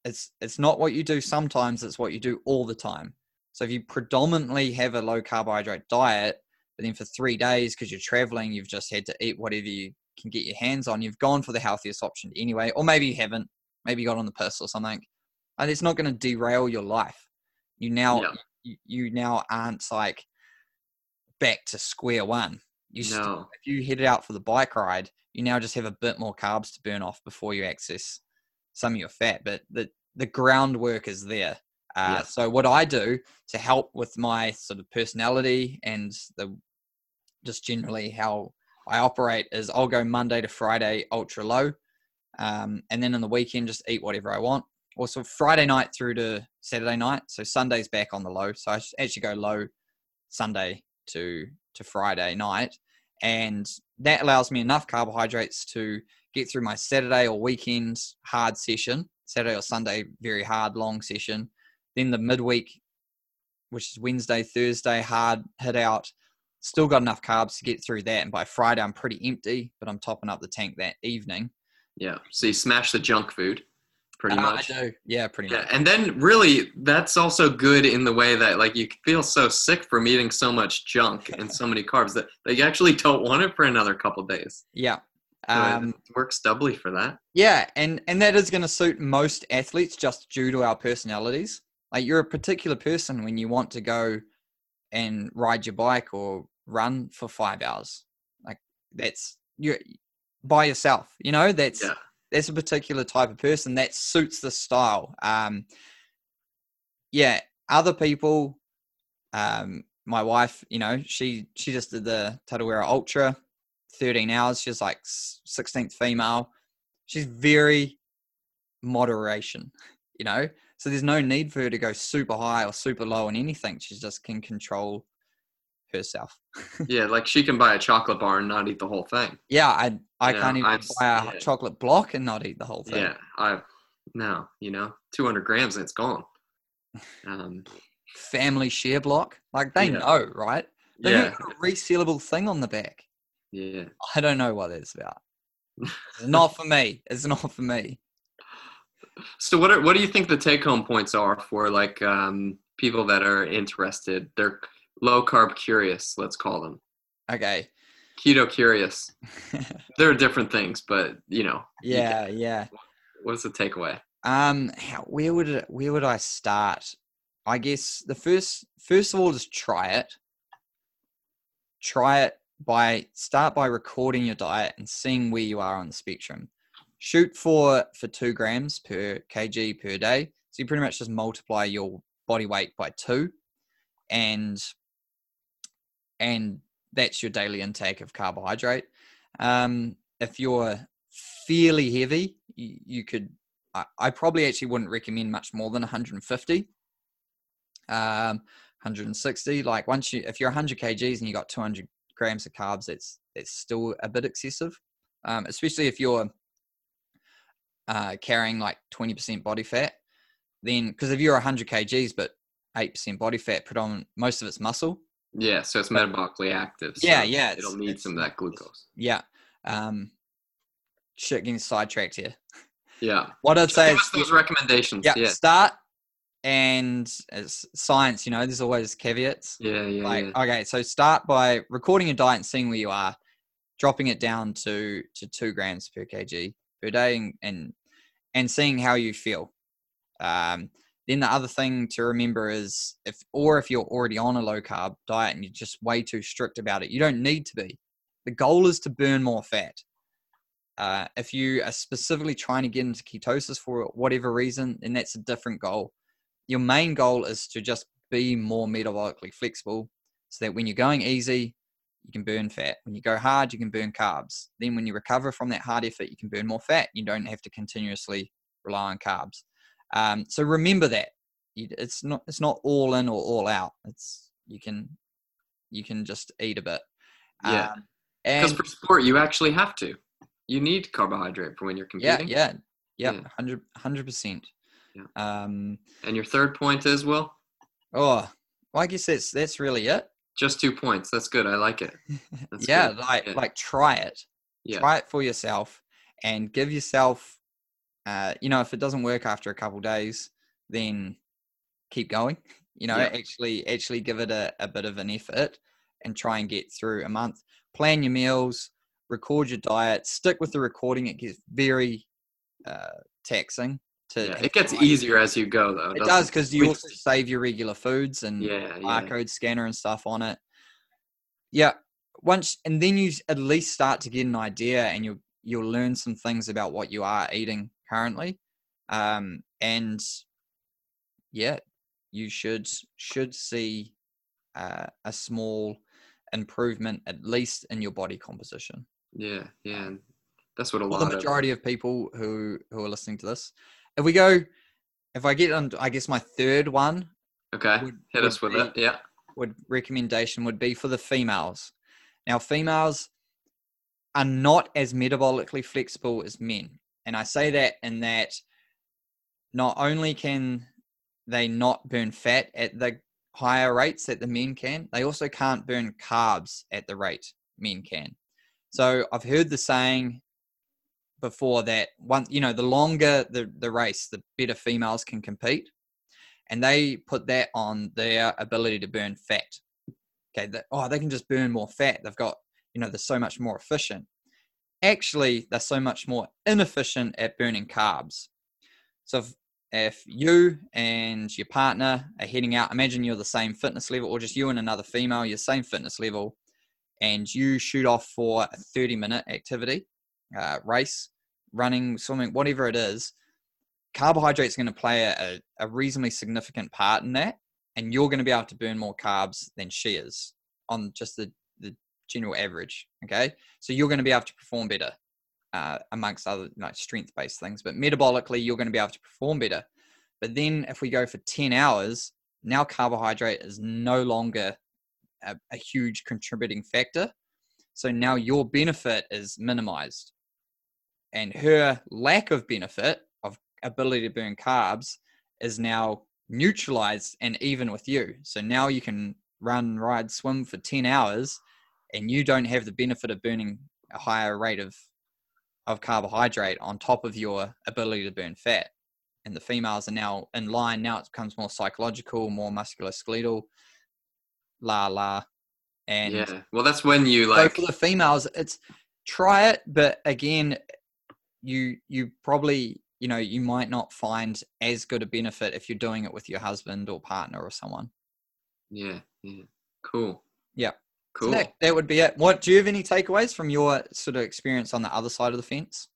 it's it's not what you do sometimes; it's what you do all the time. So if you predominantly have a low carbohydrate diet, but then for three days because you're traveling, you've just had to eat whatever you can get your hands on. You've gone for the healthiest option anyway, or maybe you haven't. Maybe you got on the piss or something. And it's not going to derail your life. You now Yeah. you, you now aren't like back to square one. You still, if you headed out for the bike ride, you now just have a bit more carbs to burn off before you access some of your fat. But the the groundwork is there. Uh, Yeah. So what I do to help with my sort of personality and the just generally how I operate is I'll go Monday to Friday ultra low, um, and then in the weekend just eat whatever I want. Also Friday night through to Saturday night, so Sunday's back on the low. So I actually go low Sunday to to Friday night, and that allows me enough carbohydrates to get through my Saturday or weekend hard session. Saturday or Sunday, very hard long session. Then the midweek, which is Wednesday, Thursday, hard hit out. Still got enough carbs to get through that, and by Friday I'm pretty empty, but I'm topping up the tank that evening. Yeah. So you smash the junk food, pretty Uh, much. I do, yeah, pretty Yeah, much. and then really, that's also good in the way that like you feel so sick from eating so much junk and so many carbs that, that you actually don't want it for another couple days. Yeah, So um, works doubly for that. yeah, and and that is going to suit most athletes just due to our personalities. Like you're a particular person when you want to go and ride your bike or run for five hours. Like that's you're by yourself. You know that's Yeah. that's a particular type of person that suits the style. Um, yeah, other people. Um, my wife, you know, she she just did the Tarawera Ultra, thirteen hours. She's like sixteenth female. She's very moderation, you know. So there's no need for her to go super high or super low on anything. She just can control herself. Yeah, like she can buy a chocolate bar and not eat the whole thing. Yeah, I I Yeah, can't even I've buy a yeah. chocolate block and not eat the whole thing. Yeah, I no, you know, 200 grams and it's gone. Um, Family share block, like they Yeah. know, right? They yeah, have a resellable thing on the back. yeah. I don't know what that's about. It's not for me. It's not for me. So what are, what do you think the take home points are for like um, people that are interested? They're low carb curious, let's call them. Okay. Keto curious. There are different things, but you know, you yeah, yeah. what's the takeaway? Um, how, where would it, where would I start? I guess the first first of all is try it. Try it by start by recording your diet and seeing where you are on the spectrum. Shoot for for two grams per kg per day. So you pretty much just multiply your body weight by two, and and that's your daily intake of carbohydrate. Um, if you're fairly heavy, you, you could I, I probably actually wouldn't recommend much more than 150 um 160 like once you if you're 100 kgs and you got 200 grams of carbs that's that's still a bit excessive um especially if you're uh carrying like 20% body fat then because if you're 100 kgs but 8% body fat predominant most of it's muscle Yeah, so it's metabolically active. so yeah yeah it'll need some of that glucose. yeah um shit getting sidetracked here Yeah. what i'd say is those recommendations. yeah, Yeah. start and it's science you know there's always caveats Yeah, yeah, like yeah. okay so start by recording your diet and seeing where you are dropping it down to to two grams per kg per day and and, and seeing how you feel um then the other thing to remember is if or if you're already on a low carb diet and you're just way too strict about it you don't need to be the goal is to burn more fat uh, if you are specifically trying to get into ketosis for whatever reason then that's a different goal your main goal is to just be more metabolically flexible so that when you're going easy, you can burn fat. When you go hard, you can burn carbs. Then when you recover from that hard effort, you can burn more fat. You don't have to continuously rely on carbs. Um, so remember that it's not it's not all in or all out. It's you can you can just eat a bit. Yeah, because um, for sport you actually have to. You need carbohydrate for when you're competing. Yeah, yeah, yeah, hundred percent. Yeah. Um, and your third point is Will. Oh, well, I guess that's that's really it. Just two points. That's good. I like it. yeah, good. like yeah. like try it. Yeah. Try it for yourself and give yourself. Uh, you know, if it doesn't work after a couple days, then keep going. You know, yeah. actually actually give it a, a bit of an effort and try and get through a month. Plan your meals, record your diet, stick with the recording. It gets very uh, taxing. To yeah, it gets easier as you go, though. It does because you also save your regular foods and yeah, barcode yeah. scanner and stuff on it. Yeah, once and then you at least start to get an idea, and you'll you'll learn some things about what you are eating currently, um, and yeah, you should should see uh, a small improvement at least in your body composition. Yeah, yeah, that's what a lot. well. The majority of, of people who who are listening to this, if we go, if I get on, I guess my third one. Okay, would, hit would us with be, it. Yeah. Would recommendation would be for the females. Now, females are not as metabolically flexible as men, and I say that in that not only can they not burn fat at the higher rates that the men can. They also can't burn carbs at the rate men can. So I've heard the saying before that one, you know, the longer the, the race, the better females can compete. And they put that on their ability to burn fat. Okay, oh, they can just burn more fat. They've got, you know, they're so much more efficient. Actually, they're so much more inefficient at burning carbs. So if if you and your partner are heading out, imagine you're the same fitness level, or just you and another female, you're same fitness level, and you shoot off for a 30 minute activity, uh, race, running, swimming, whatever it is, carbohydrates are going to play a, a reasonably significant part in that. And you're going to be able to burn more carbs than she is on just the, the general average. Okay. So you're going to be able to perform better uh, amongst other like strength based things. But metabolically, you're going to be able to perform better. But then if we go for 10 hours, now carbohydrate is no longer a, a huge contributing factor. So now your benefit is minimized. And her lack of benefit of ability to burn carbs is now neutralized and even with you. So now you can run, ride, swim for 10 hours and you don't have the benefit of burning a higher rate of of carbohydrate on top of your ability to burn fat. And the females are now in line. Now it becomes more psychological, more musculoskeletal, la la. And yeah, well, that's when you like. So for the females, it's try it, but again, you you probably you know you might not find as good a benefit if you're doing it with your husband or partner or someone. Yeah, yeah, cool. Yeah. Cool. So that, that would be it. What do you have any takeaways from your sort of experience on the other side of the fence?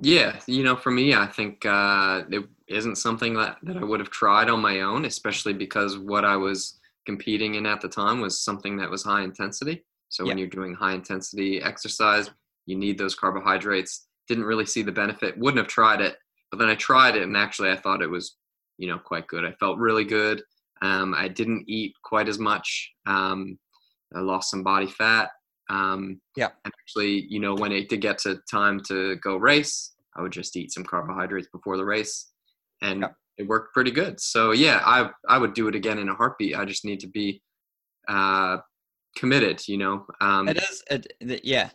Yeah, you know, for me, I think uh, it isn't something that, that I would have tried on my own, especially because what I was competing in at the time was something that was high intensity. So when you're doing high intensity exercise, you need those carbohydrates. Didn't really see the benefit. Wouldn't have tried it, but then I tried it, and actually, I thought it was, you know, quite good. I felt really good. Um, I didn't eat quite as much. Um, I lost some body fat. Um, yeah. And actually, you know, when it did get to time to go race, I would just eat some carbohydrates before the race, and yeah. it worked pretty good. So yeah, I I would do it again in a heartbeat. I just need to be uh, committed. You know. Um, it is. It, yeah.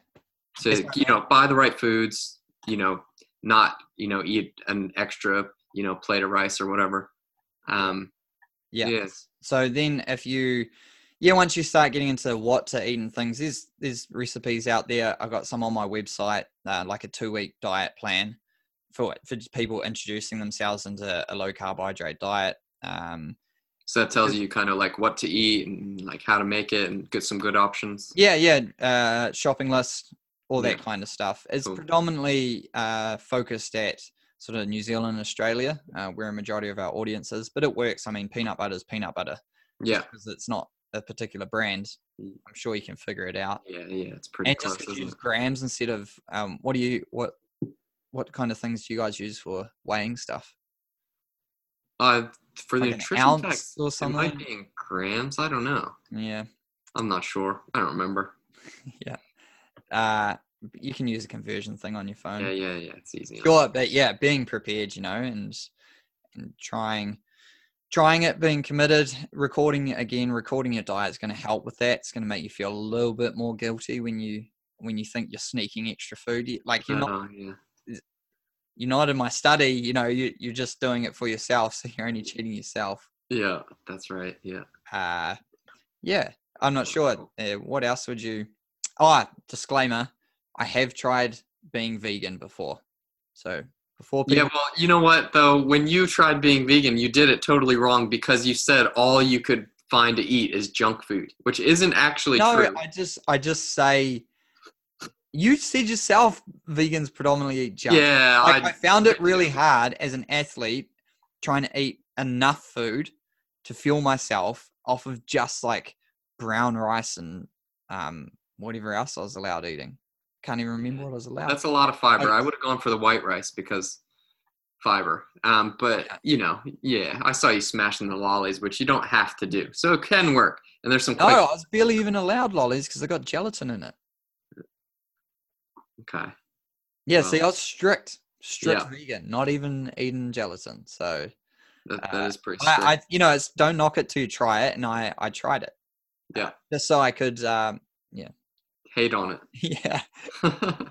To you know, buy the right foods. You know, not you know eat an extra you know plate of rice or whatever. Um, yeah. Yes. So then, if you yeah, once you start getting into what to eat and things, there's there's recipes out there. I've got some on my website, uh, like a two week diet plan for for people introducing themselves into a low carbohydrate diet. Um, so that tells you kind of like what to eat and like how to make it and get some good options. Yeah, yeah, uh, shopping list, all that yeah. kind of stuff. It's cool. predominantly uh, focused at sort of New Zealand, Australia, uh, where a majority of our audience is. But it works. I mean, peanut butter is peanut butter. Yeah, because it's not a particular brand. Mm. I'm sure you can figure it out. Yeah, yeah, it's pretty And close, just use grams instead of um. What do you what what kind of things do you guys use for weighing stuff? Uh, for the Like an nutrition text, or it something? might be in grams. I don't know. Yeah. I'm not sure. I don't remember. yeah. Uh, you can use a conversion thing on your phone. Yeah, yeah, yeah. It's easy. Sure, but yeah, being prepared, you know, and and trying trying it, being committed, recording it again, recording your diet is going to help with that. It's going to make you feel a little bit more guilty when you when you think you're sneaking extra food. Like you're not Oh, yeah. you're not in my study, you know, you you're just doing it for yourself, so you're only cheating yourself. Yeah, that's right. Yeah. Uh yeah, I'm not sure. Uh, what else would you? Oh, disclaimer: I have tried being vegan before, so before Yeah, well, you know what though? When you tried being vegan, you did it totally wrong because you said all you could find to eat is junk food, which isn't actually no, true. I just I just say you said yourself vegans predominantly eat junk. yeah, Like, I, I, found it really hard as an athlete trying to eat enough food to fuel myself off of just like brown rice and um whatever else I was allowed eating. Can't even remember what I was allowed. that's a lot of fiber. I- I would have gone for the white rice because fiber. Um, but you know, yeah, I saw you smashing the lollies, which you don't have to do, so it can work. And there's some no, quick. I was barely even allowed lollies because I got gelatin in it. Okay. Yeah, Well, see, I was strict, strict yeah. vegan, not even eating gelatin. So That, that Uh, is pretty strict. I, I, you know, it's don't knock it till you try it, and I, I tried it. Yeah. just so I could, um, Hate on it. yeah.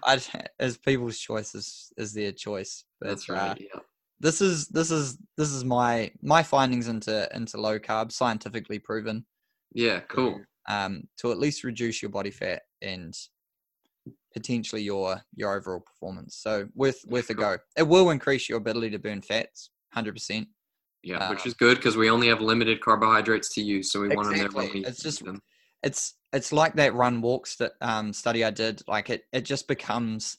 I, as people's choice is, is their choice. But, That's uh, right. yeah. this is this is this is my my findings into into low carb, scientifically proven. Yeah. Cool. to, um, to at least reduce your body fat and potentially your your overall performance. So worth worth a go. It will increase your ability to burn fats, hundred percent. Yeah, which Um, is good because we only have limited carbohydrates to use, so we want them there when Exactly. we It's just- them. It's it's like that run walk st- um, study I did. Like it it just becomes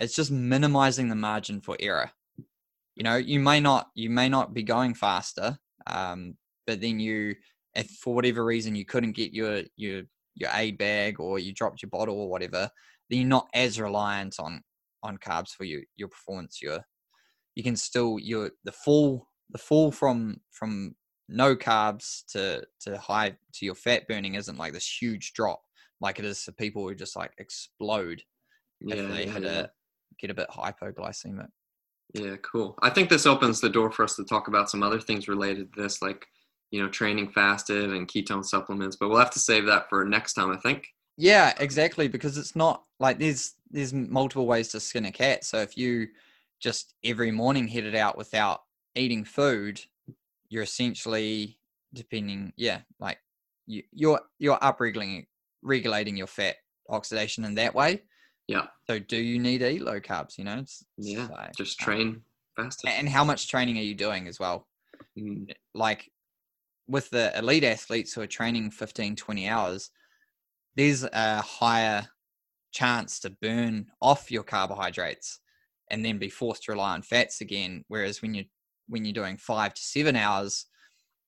it's just minimizing the margin for error. You know, you may not you may not be going faster, um, but then you if for whatever reason you couldn't get your your your aid bag or you dropped your bottle or whatever, then you're not as reliant on on carbs for your your performance. You're you can still your the fall the fall from from no carbs to to high to your fat burning isn't like this huge drop like it is for people who just like explode Yeah, if they yeah, had yeah. a get a bit hypoglycemic. yeah, cool. I think this opens the door for us to talk about some other things related to this, like you know, training fasted and ketone supplements. But we'll have to save that for next time, I think. Yeah, exactly. Because it's not like there's there's multiple ways to skin a cat. So if you just every morning headed out without eating food, you're essentially depending, yeah, like you, you're you're upregulating regulating your fat oxidation in that way. Yeah. So do you need to eat low carbs? You know, It's- Yeah, so, Just um, train fasted. and how much training are you doing as well? Mm, like with the elite athletes who are training 15 20 hours there's a higher chance to burn off your carbohydrates and then be forced to rely on fats again whereas when you when you're doing 5 to 7 hours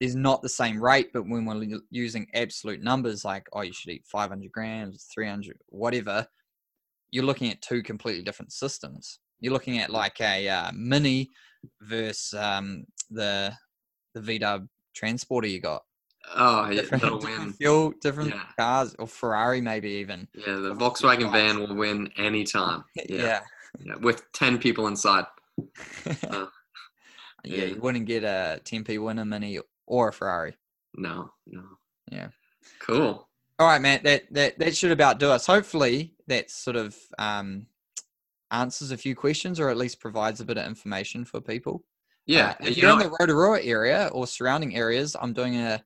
there's not the same rate but when we're using absolute numbers like oh you should eat 500 grams 300 whatever you're looking at two completely different systems you're looking at like a uh, mini versus um, the the VW transporter you got. Oh, yeah, Different, that'll different win. fuel, different Yeah. cars, or Ferrari maybe even. Yeah, the Volkswagen van will win anytime. Yeah, yeah, with ten people inside. Uh, yeah, yeah. you wouldn't get a 10p winner mini or a Ferrari. No, no. Yeah. Cool. All right, Matt. That that that should about do us. Hopefully, that sort of um, answers a few questions, or at least provides a bit of information for people. Yeah, Uh, if you you're know, in the Rotorua area or surrounding areas, I'm doing a,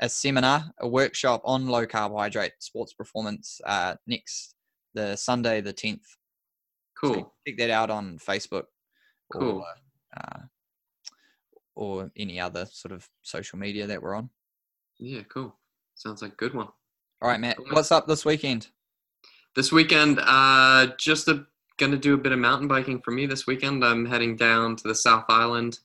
a seminar, a workshop on low carbohydrate sports performance uh, next the Sunday the 10th. So cool. check that out on Facebook Cool. or uh, or any other sort of social media that we're on. Yeah, cool. Sounds like a good one. All right, Matt. What's up this weekend? This weekend, uh, just a, gonna do a bit of mountain biking for me this weekend. I'm heading down to the South Island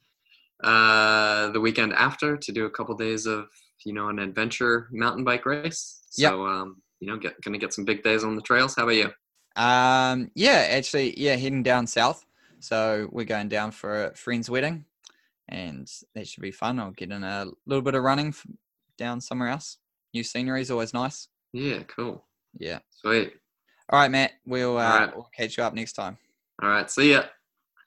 uh, the weekend after to do a couple days of you know an adventure mountain bike race. Yep. So um, you know, get gonna get some big days on the trails. How about you? Um, yeah, actually, yeah, heading down south. So we're going down for a friend's wedding, and that should be fun. I'll get in a little bit of running down somewhere else. New scenery is always nice. Yeah, cool. Yeah. Sweet. All right, Matt. We'll uh, right. we'll catch you up next time. All right. See ya.